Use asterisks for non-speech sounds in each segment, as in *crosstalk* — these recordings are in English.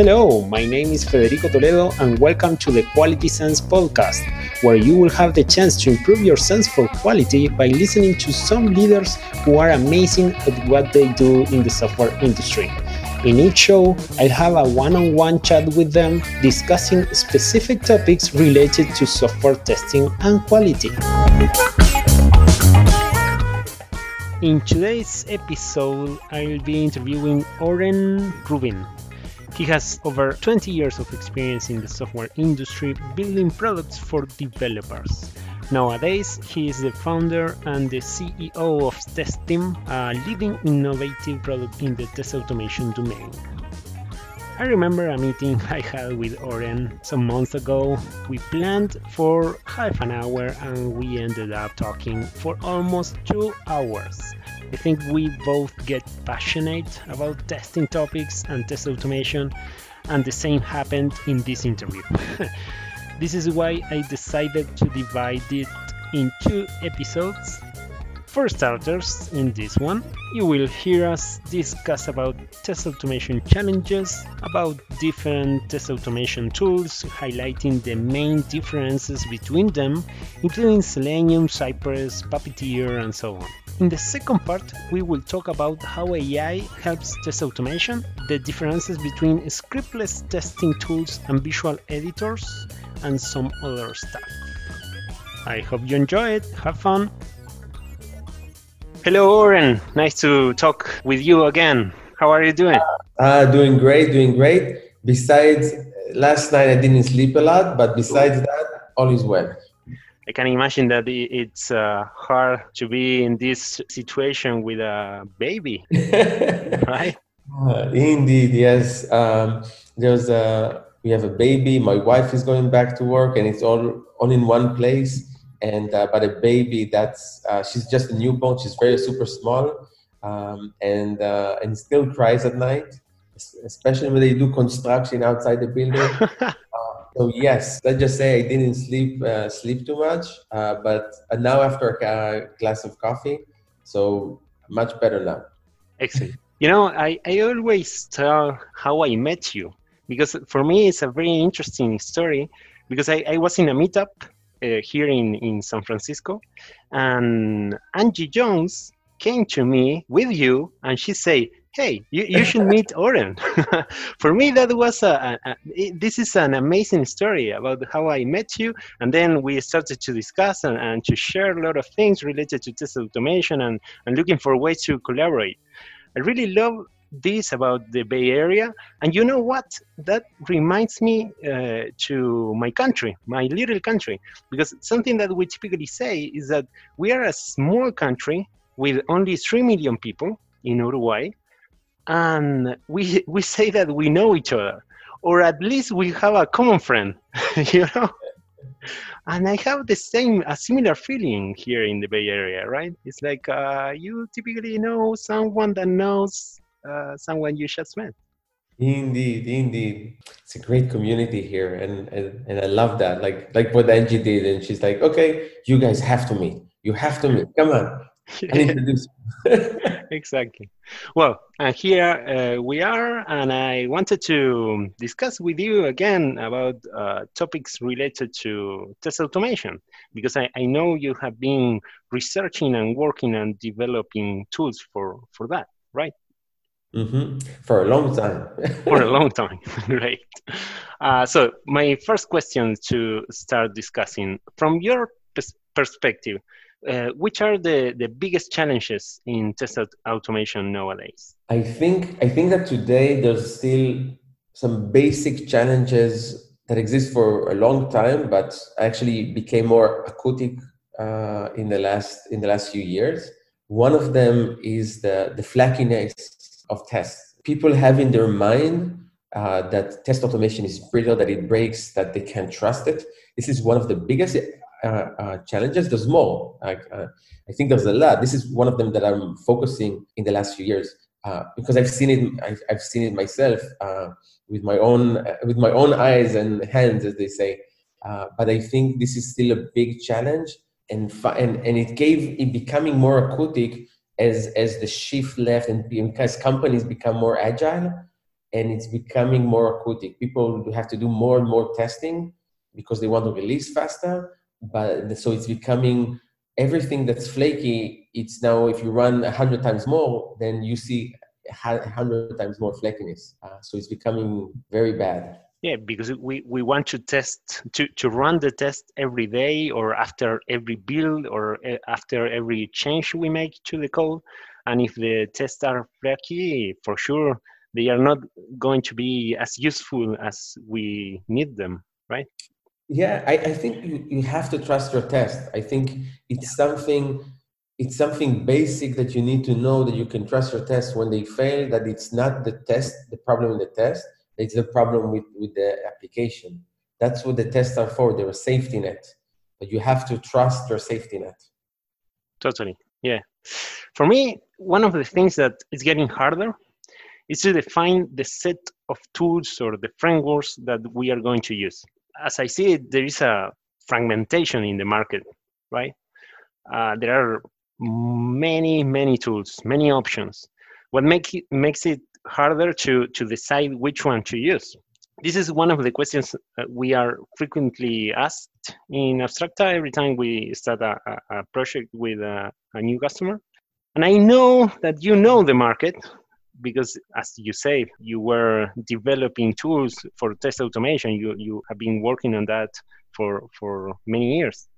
Hello, my name is Federico Toledo, and welcome to the Quality Sense podcast, where you will have the chance to improve your sense for quality by listening to some leaders who are amazing at what they do in the software industry. In each show, I'll have a one on one chat with them discussing specific topics related to software testing and quality. In today's episode, I'll be interviewing Oren Rubin, he has over 20 years of experience in the software industry building products for developers. Nowadays, he is the founder and the CEO of Testim, a leading innovative product in the test automation domain. I remember a meeting *laughs* I had with Oren some months ago. We planned for half an hour and we ended up talking for almost two hours. I think we both get passionate about testing topics and test automation, and the same happened in this interview. *laughs* this is why I decided to divide it in two episodes. For starters, in this one, you will hear us discuss about test automation challenges, about different test automation tools, highlighting the main differences between them, including Selenium, Cypress, Puppeteer, and so on. In the second part, we will talk about how AI helps test automation, the differences between scriptless testing tools and visual editors, and some other stuff. I hope you enjoy it. Have fun. Hello, Oren. Nice to talk with you again. How are you doing? Uh, doing great, doing great. Besides, last night I didn't sleep a lot, but besides that, all is well. I can imagine that it's uh, hard to be in this situation with a baby, *laughs* right? Uh, indeed, yes. Um, there's a we have a baby. My wife is going back to work, and it's all all in one place. And uh, but a baby that's uh, she's just a newborn. She's very super small, um, and uh, and still cries at night, especially when they do construction outside the building. *laughs* So yes, let's just say I didn't sleep uh, sleep too much, uh, but uh, now after a glass of coffee, so much better now. Excellent. You know, I, I always tell how I met you because for me it's a very interesting story because I, I was in a meetup uh, here in, in San Francisco and Angie Jones came to me with you and she said, hey, you, you should meet Oren. *laughs* For me, that was a, a, a, this is an amazing story about how I met you, and then we started to discuss and, and to share a lot of things related to test automation and, and looking for ways to collaborate. I really love this about the Bay Area, and you know what? That reminds me uh, to my country, my little country, because something that we typically say is that we are a small country with only 3 million people in Uruguay, and we *laughs* we say that we know each other or at least we have a common friend *laughs* you know? And i have the same a similar feeling here in the bay area right? It's like uh, you typically know someone that knows uh, someone you just met. Indeed indeed. It's a great community here and, and and i love that. Like like what angie did and she's like okay you guys have to meet. You have to meet. Come on *laughs* *laughs* *laughs* exactly. Well, and here uh, we are, and I wanted to discuss with you again about uh, topics related to test automation, because I, I know you have been researching and working and developing tools for, for that, right? Mm-hmm. For a long time. for a long time. Great. Uh, so, my first question to start discussing from your pers- perspective, uh, which are the, the biggest challenges in test automation nowadays? I think I think that today there's still some basic challenges that exist for a long time, but actually became more acoustic uh, in the last in the last few years. One of them is the the flakiness of tests. People have in their mind uh, that test automation is brittle, that it breaks, that they can't trust it. This is one of the biggest uh, uh, challenges. There's more. Like, uh, I think there's a lot. This is one of them that I'm focusing in the last few years because I've seen it. I've, I've seen it myself with my own with my own eyes and hands, as they say. but I think this is still a big challenge, and and and it gave it becoming more acoustic as as the shift left and because companies become more agile and it's becoming more acoustic. People have to do more and more testing because they want to release faster. But so it's becoming everything that's flaky. It's now if you run a hundred times more, then you see a hundred times more flakiness. Uh, so it's becoming very bad. Yeah, because we, we want to test to, to run the test every day or after every build or eh, after every change we make to the code. And if the tests are flaky, for sure they are not going to be as useful as we need them, right? Yeah, I, I think you, you have to trust your test. I think it's something it's something basic that you need to know that you can trust your test when they fail, that it's not the test, the problem in the test, it's the problem with, with the application. That's what the tests are for. They're a safety net. But you have to trust your safety net. Totally. Yeah. For me, one of the things that is getting harder is to define the set of tools or the frameworks that we are going to use. As I see it, there is a fragmentation in the market, right? Uh, there are many, many tools, many options. What make it, makes it harder to, to decide which one to use? This is one of the questions we are frequently asked in Abstracta every time we start a, a project with a, a new customer. And I know that you know the market because as you say you were developing tools for test automation. You you have been working on that for for many years.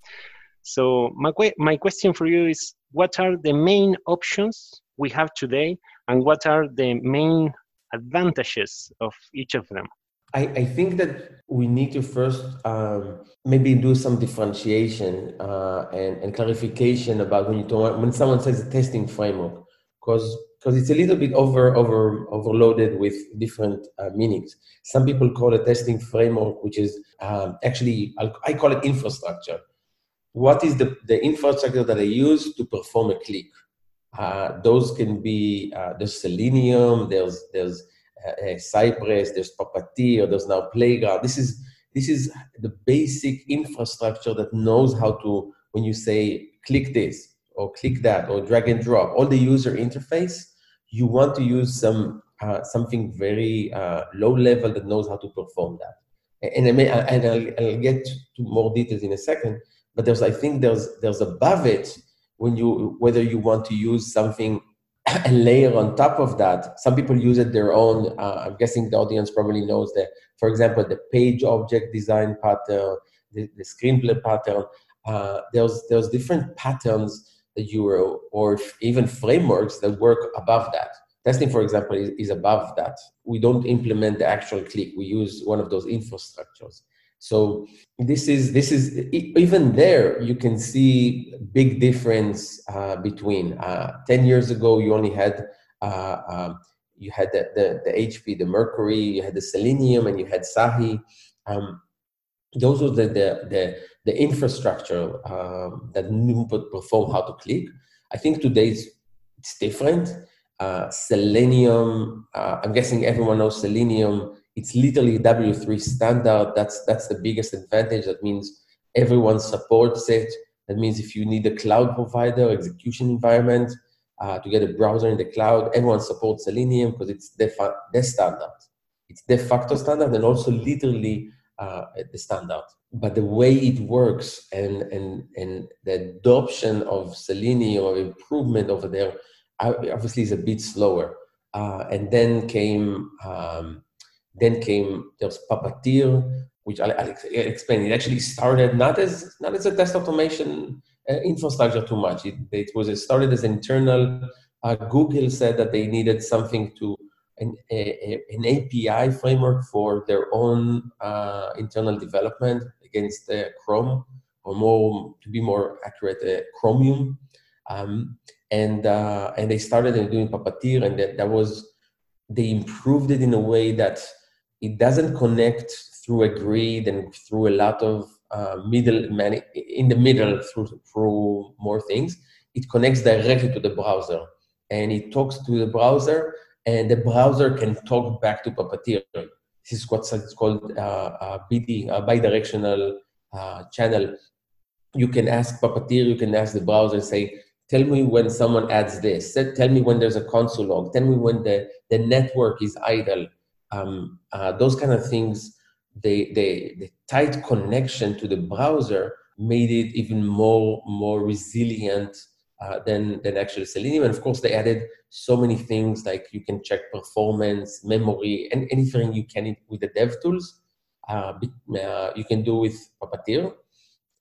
So my my question for you is what are the main options we have today and what are the main advantages of each of them? I, I think that we need to first um, maybe do some differentiation uh, and, and clarification about when you talk, when someone says a testing framework because because it's a little bit over over overloaded with different uh, meanings. Some people call it testing framework, which is um, actually I call it infrastructure. What is the, the infrastructure that I use to perform a click? Uh, those can be uh, there's Selenium, there's there's uh, Cypress, there's Puppeteer, there's now Playwright. This is this is the basic infrastructure that knows how to when you say click this or click that or drag and drop all the user interface you want to use some uh, something very uh, low level that knows how to perform that. And I may, and I'll, I'll, get to more details in a second. But there's, I think there's there's above it when you whether you want to use something *clears throat* a layer on top of that. Some people use it their own. Uh, I'm guessing the audience probably knows that. For example, the page object design pattern, the, the screenplay pattern. Uh, there's there's different patterns that euro or even frameworks that work above that. Testim, for example, is, is above that. We don't implement the actual click. We use one of those infrastructures. So this is this is even there you can see big difference uh, between uh, ten years ago you only had uh, um, you had the, the, the HP the Mercury you had the Selenium and you had Sahi. Um, those were the the, the the infrastructure um, that knew perform how to click. I think today it's, it's different. Uh, Selenium, uh, I'm guessing everyone knows Selenium. It's literally W3 standard. That's that's the biggest advantage. That means everyone supports it. That means if you need a cloud provider, execution environment, uh, to get a browser in the cloud, everyone supports Selenium because it's the, the standard. It's de facto standard and also literally uh, the standard. But the way it works and, and, and the adoption of Selenium or improvement over there obviously is a bit slower. Uh, and then came um, then came there's Puppeteer, which I'll, I'll, explain. It actually started not as not as a test automation uh, infrastructure too much. It, it was it started as internal. Uh, Google said that they needed something to an, a, an API framework for their own uh, internal development against uh, Chrome, or more to be more accurate, uh, Chromium. Um, and uh, and they started doing Puppeteer, and that, that was they improved it in a way that it doesn't connect through a grid and through a lot of uh, middle many in the middle through through more things. It connects directly to the browser, and it talks to the browser and the browser can talk back to Puppeteer. This is what's called uh, uh, BD, uh, bidirectional uh, channel. You can ask Puppeteer, you can ask the browser, say, tell me when someone adds this, tell me when there's a console log, tell me when the, the network is idle. um, those kind of things, they, they, the tight connection to the browser made it even more more resilient uh, than than actually Selenium. And of course, they added so many things like you can check performance, memory, and anything you can with the dev tools. Uh, uh, you can do with Puppeteer.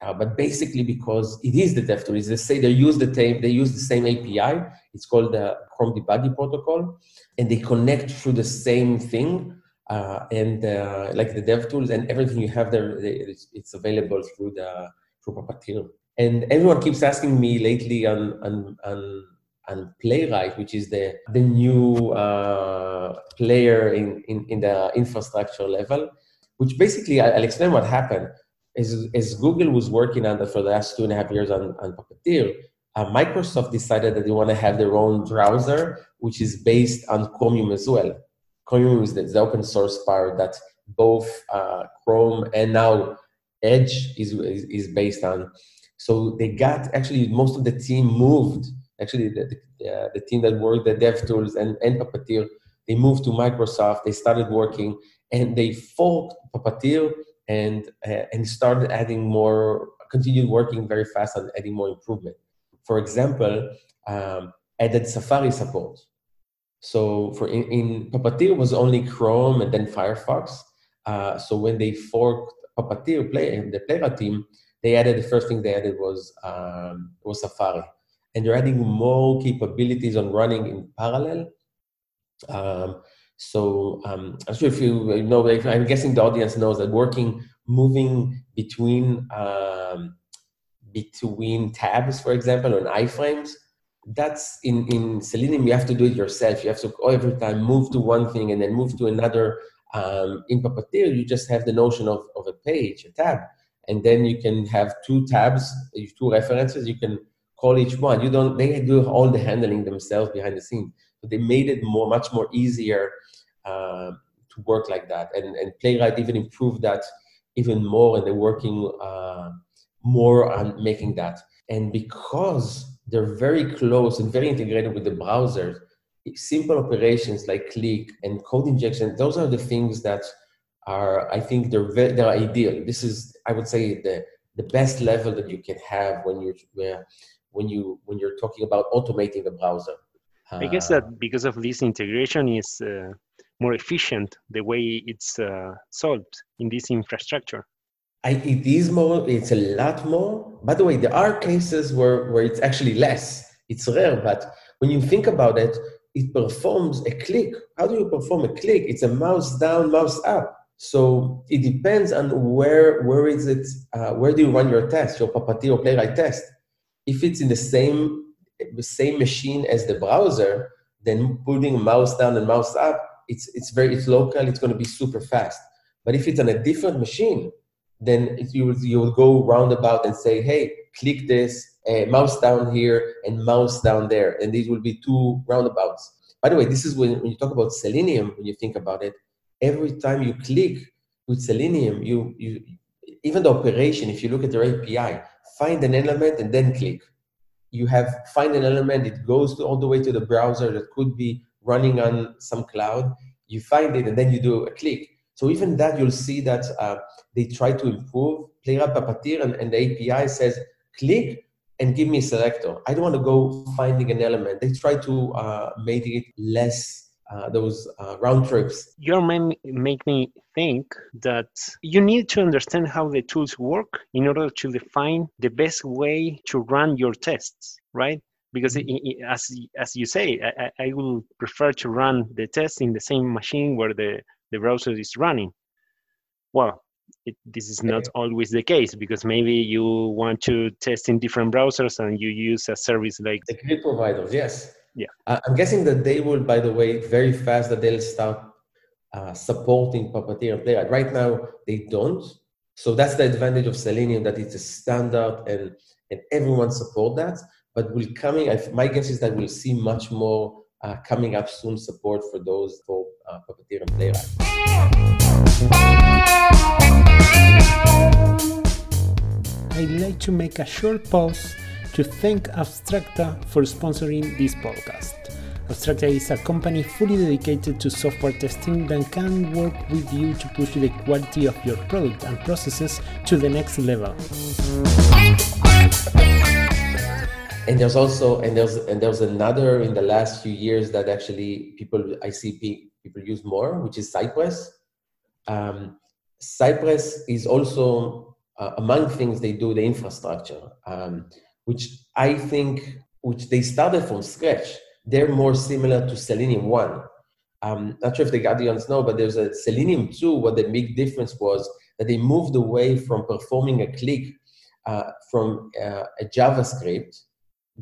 Uh, but basically, because it is the dev tool, is they say they use the same they use the same API. It's called the Chrome Debugging Protocol, and they connect through the same thing. Uh, and uh, like the dev tools and everything you have there, it's, it's available through the through Puppeteer. And everyone keeps asking me lately on on, on, on Playwright, which is the the new uh, player in, in in the infrastructure level, which basically I'll explain what happened as, as Google was working on that for the last two and a half years on, on Puppeteer, uh, Microsoft decided that they want to have their own browser, which is based on Chromium as well. Chromium is the, the open source part that both uh, Chrome and now Edge is, is, is, based on. So they got actually most of the team moved. Actually, the, uh, the team that worked the dev tools and, and Puppeteer, they moved to Microsoft. They started working and they forked Puppeteer and uh, and started adding more continued working very fast on adding more improvement for example um, added safari support so for in, in puppeteer was only chrome and then firefox uh, so when they forked puppeteer play and the playwright team they added the first thing they added was um, was safari and they're adding more capabilities on running in parallel um, so um, I'm sure if you know, I'm guessing the audience knows that working, moving between um, between tabs, for example, on iframes, that's in in Selenium. You have to do it yourself. You have to every time move to one thing and then move to another. Um, in Puppeteer, you just have the notion of, of a page, a tab, and then you can have two tabs, two references. You can call each one. You don't. They do all the handling themselves behind the scenes. But they made it more, much more easier uh, to work like that. And, and Playwright even improved that even more, and they're working uh, more on making that. And because they're very close and very integrated with the browsers, simple operations like click and code injection, those are the things that are, I think, they're very, they're ideal. This is, I would say, the the best level that you can have when you're when you when you're talking about automating the browser. I guess that uh, because of this integration is uh, more efficient the way it's uh, solved in this infrastructure. I, it is more, it's a lot more. By the way, there are cases where, where it's actually less. It's rare, but when you think about it, it performs a click. How do you perform a click? It's a mouse down, mouse up. So it depends on where where is it, uh, where do you run your test, your Puppeteer or Playwright test. If it's in the same the same machine as the browser, then putting mouse down and mouse up, it's it's very it's local. It's going to be super fast. But if it's on a different machine, then you will you will go roundabout and say, hey, click this, uh, mouse down here and mouse down there, and these will be two roundabouts. By the way, this is when, when you talk about Selenium. When you think about it, every time you click with Selenium, you you even the operation. If you look at their API, find an element and then click you have find an element, it goes all the way to the browser that could be running on some cloud. You find it and then you do a click. So even that, you'll see that uh, they try to improve. Playwright Puppeteer and, and the API says click and give me a selector. I don't want to go finding an element. They try to uh, make it less uh, those uh, round trips. You make me think that you need to understand how the tools work in order to define the best way to run your tests, right? Because it, it, as as you say, I, I will prefer to run the test in the same machine where the, the browser is running. Well, it, this is not always the case because maybe you want to test in different browsers and you use a service like the grid providers. Yes yeah. Uh, I'm guessing that they will, by the way, very fast that they'll start uh, supporting Puppeteer and Playwright. Right now, they don't. So that's the advantage of Selenium that it's a standard and and everyone support that. But will coming, I, my guess is that we'll see much more uh, coming up soon support for those for uh, Puppeteer and Playwright. I'd like to make a short pause to thank Abstracta for sponsoring this podcast. Abstracta is a company fully dedicated to software testing that can work with you to push the quality of your product and processes to the next level. And there's also and there's and there's another in the last few years that actually people I see people use more, which is Cypress. Um, Cypress is also uh, among things they do the infrastructure, um, which I think which they started from scratch they're more similar to Selenium 1. Um, not sure if the Guardians know, but there's a Selenium 2. What the big difference was that they moved away from performing a click uh, from uh, a JavaScript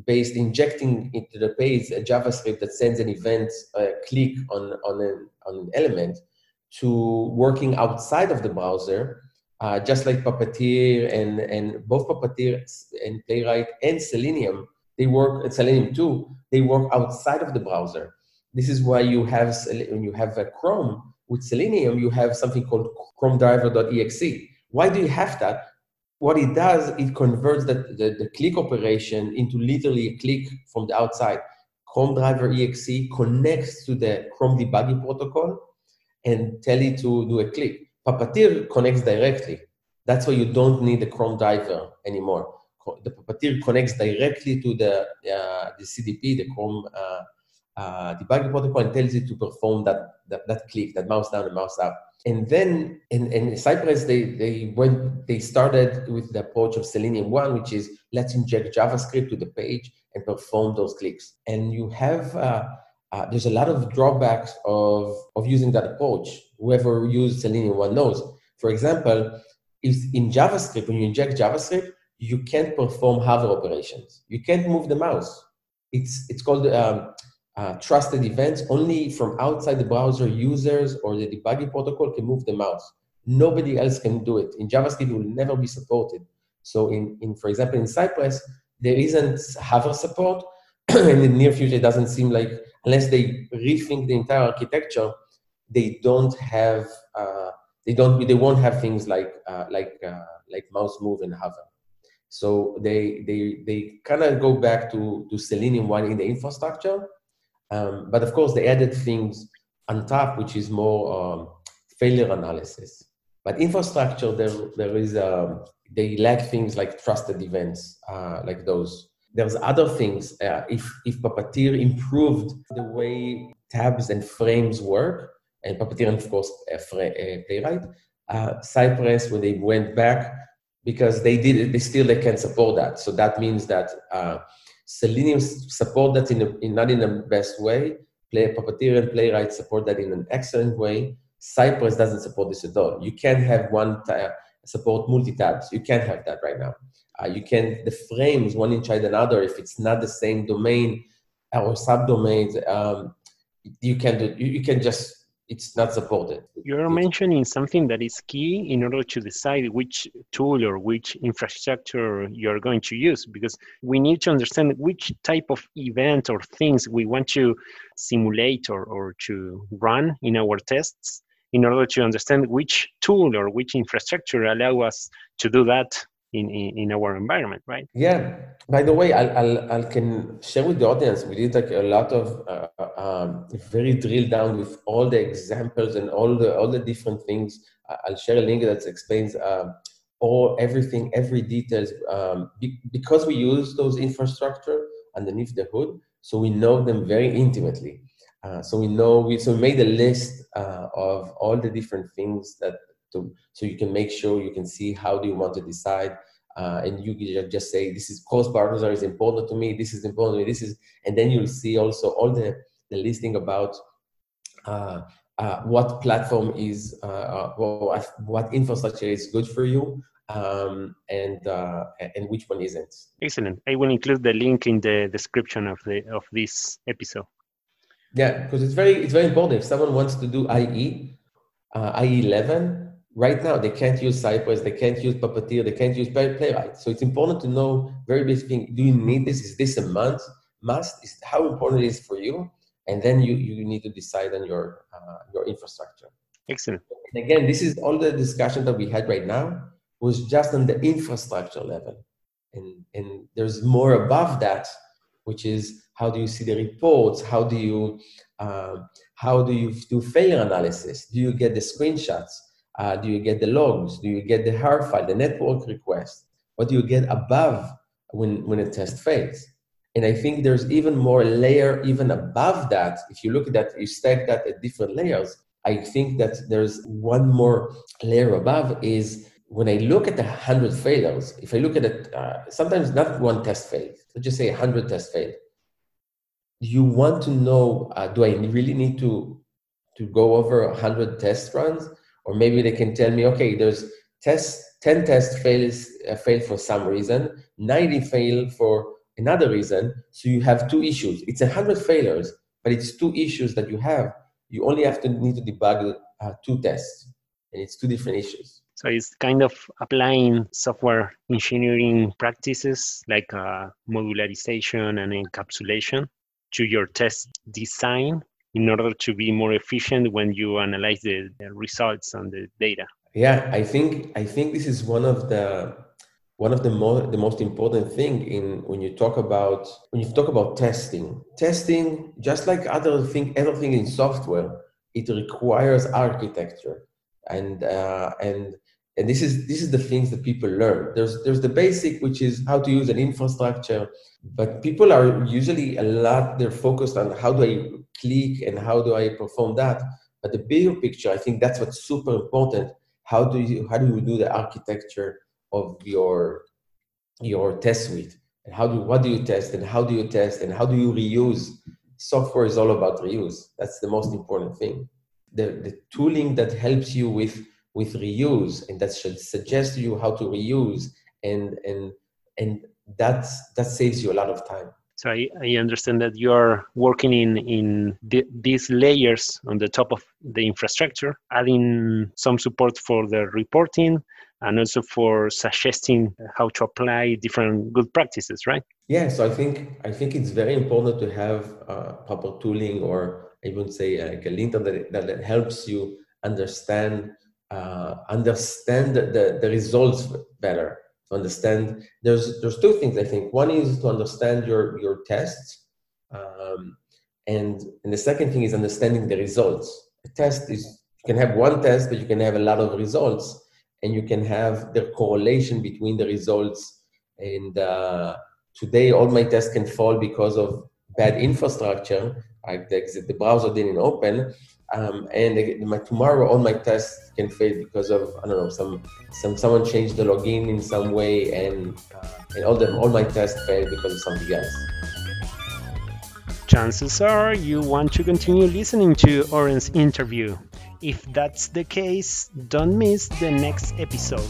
based injecting into the page a JavaScript that sends an event a click on, on, on an element to working outside of the browser, uh, just like Puppeteer and, and both Puppeteer and Playwright and Selenium they work at Selenium too, they work outside of the browser. This is why you have, when you have a Chrome with Selenium, you have something called Chrome driver.exe. Why do you have that? What it does, it converts the, the, the click operation into literally a click from the outside. Chrome driver exe connects to the Chrome debugging protocol and tell it to do a click. Puppeteer connects directly. That's why you don't need the Chrome driver anymore the Puppeteer connects directly to the, uh, the CDP, the Chrome uh, uh, debugging protocol, and tells it to perform that, that, that click, that mouse down and mouse up. And then in, in Cypress, they, they went, they started with the approach of Selenium 1, which is let's inject JavaScript to the page and perform those clicks. And you have, uh, uh, there's a lot of drawbacks of, of using that approach. Whoever used Selenium 1 knows. For example, if in JavaScript, when you inject JavaScript, you can't perform hover operations. You can't move the mouse. It's, it's called um, uh, trusted events. Only from outside the browser, users or the debugging protocol can move the mouse. Nobody else can do it. In JavaScript, it will never be supported. So in, in for example, in Cypress, there isn't hover support. *clears throat* in the near future, it doesn't seem like, unless they rethink the entire architecture, they don't have, uh, they don't, they won't have things like, uh, like, uh, like mouse move and hover. So they they they kind of go back to to Selenium one in the infrastructure, um, but of course they added things on top, which is more um, failure analysis. But infrastructure, there there is um, they lack things like trusted events, uh, like those. There's other things. Uh, if if Puppeteer improved the way tabs and frames work, and Puppeteer and of course uh, Playwright, uh, Cypress when they went back because they did it, they still they can support that. So that means that uh, Selenium support that in, a, in, not in the best way. Play Puppeteer and Playwright support that in an excellent way. Cypress doesn't support this at all. You can't have one tab, support multi tabs. You can't have that right now. Uh, you can the frames one inside another if it's not the same domain or subdomains. Um, you can do. You, you can just it's not supported. You're mentioning something that is key in order to decide which tool or which infrastructure you're going to use, because we need to understand which type of event or things we want to simulate or, or to run in our tests in order to understand which tool or which infrastructure allow us to do that in, in, in our environment, right? Yeah. By the way, I'll, I'll, I'll can share with the audience. We did like a lot of uh, um, very drill down with all the examples and all the all the different things. I'll share a link that explains uh, all everything, every details um, be, because we use those infrastructure underneath the hood, so we know them very intimately. Uh, so we know we so we made a list uh, of all the different things that to, so you can make sure you can see how do you want to decide uh, and you can just say this is cross browser is important to me this is important to me this is and then you'll see also all the, the listing about uh, uh, what platform is uh, what, what infrastructure is good for you um, and uh, and which one isn't. Excellent. I will include the link in the description of the of this episode yeah because it's very it's very important if someone wants to do ie ie 11 right now they can't use Cypress, they can't use Puppeteer, they can't use Playwright. So it's important to know very basic thing. Do you need this? Is this a must? Must is how important it is for you, and then you you need to decide on your uh, your infrastructure. Excellent. And again, this is all the discussion that we had right now was just on the infrastructure level, and and there's more above that, which is how do you see the reports? How do you um, how do you do failure analysis? Do you get the screenshots? Uh, do you get the logs? Do you get the har file the network request? What do you get above when when a test fails? And i think there's even more layer even above that. If you look at that you stack that at different layers i think that there's one more layer above is when I look at the 100 failures, if I look at it, uh, sometimes not one test failed, let's just say 100 tests failed. You want to know, uh, do I really need to, to go over 100 test runs? Or maybe they can tell me, okay, there's test, 10 tests fails, uh, fail for some reason, 90 fail for another reason. So you have two issues. It's 100 failures, but it's two issues that you have. You only have to need to debug uh, two tests, and it's two different issues. So it's kind of applying software engineering practices like uh, modularization and encapsulation to your test design in order to be more efficient when you analyze the, the results and the data. Yeah, I think I think this is one of the one of the more the most important thing in when you talk about when you talk about testing. Testing, just like other thing, everything in software, it requires architecture and uh, and and this is this is the things that people learn. There's there's the basic which is how to use an infrastructure but people are usually a lot they're focused on how do i click and how do i perform that. But the bigger picture i think that's what's super important. How do you how do you do the architecture of your your test suite? And how do what do you test and how do you test and how do you reuse? Software is all about reuse. That's the most important thing. The, the tooling that helps you with with reuse and that should suggest to you how to reuse and and and that's that saves you a lot of time. So I, I understand that you're working in in the, these layers on the top of the infrastructure adding some support for the reporting and also for suggesting how to apply different good practices right? Yeah so i think i think it's very important to have uh, proper tooling or i would say like a linter that, that helps you understand uh, understand the, the results better to understand there's there's two things i think. One is to understand your your tests um, and and the second thing is understanding the results. A test is you can have one test but you can have a lot of results and you can have the correlation between the results. And uh, today all my tests can fall because of bad infrastructure. Like the, the browser didn't open um, and my, tomorrow all my tests can fail because of I don't know some some someone changed the login in some way and uh, and all them all my tests fail because of something else. Chances are you want to continue listening to Oren's interview. If that's the case, don't miss the next episode.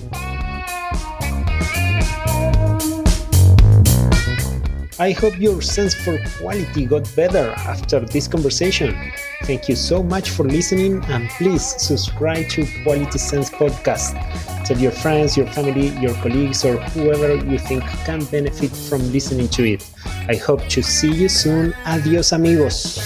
I hope your sense for quality got better after this conversation. Thank you so much for listening and please subscribe to Quality Sense Podcast. Tell your friends, your family, your colleagues, or whoever you think can benefit from listening to it. I hope to see you soon. Adios, amigos.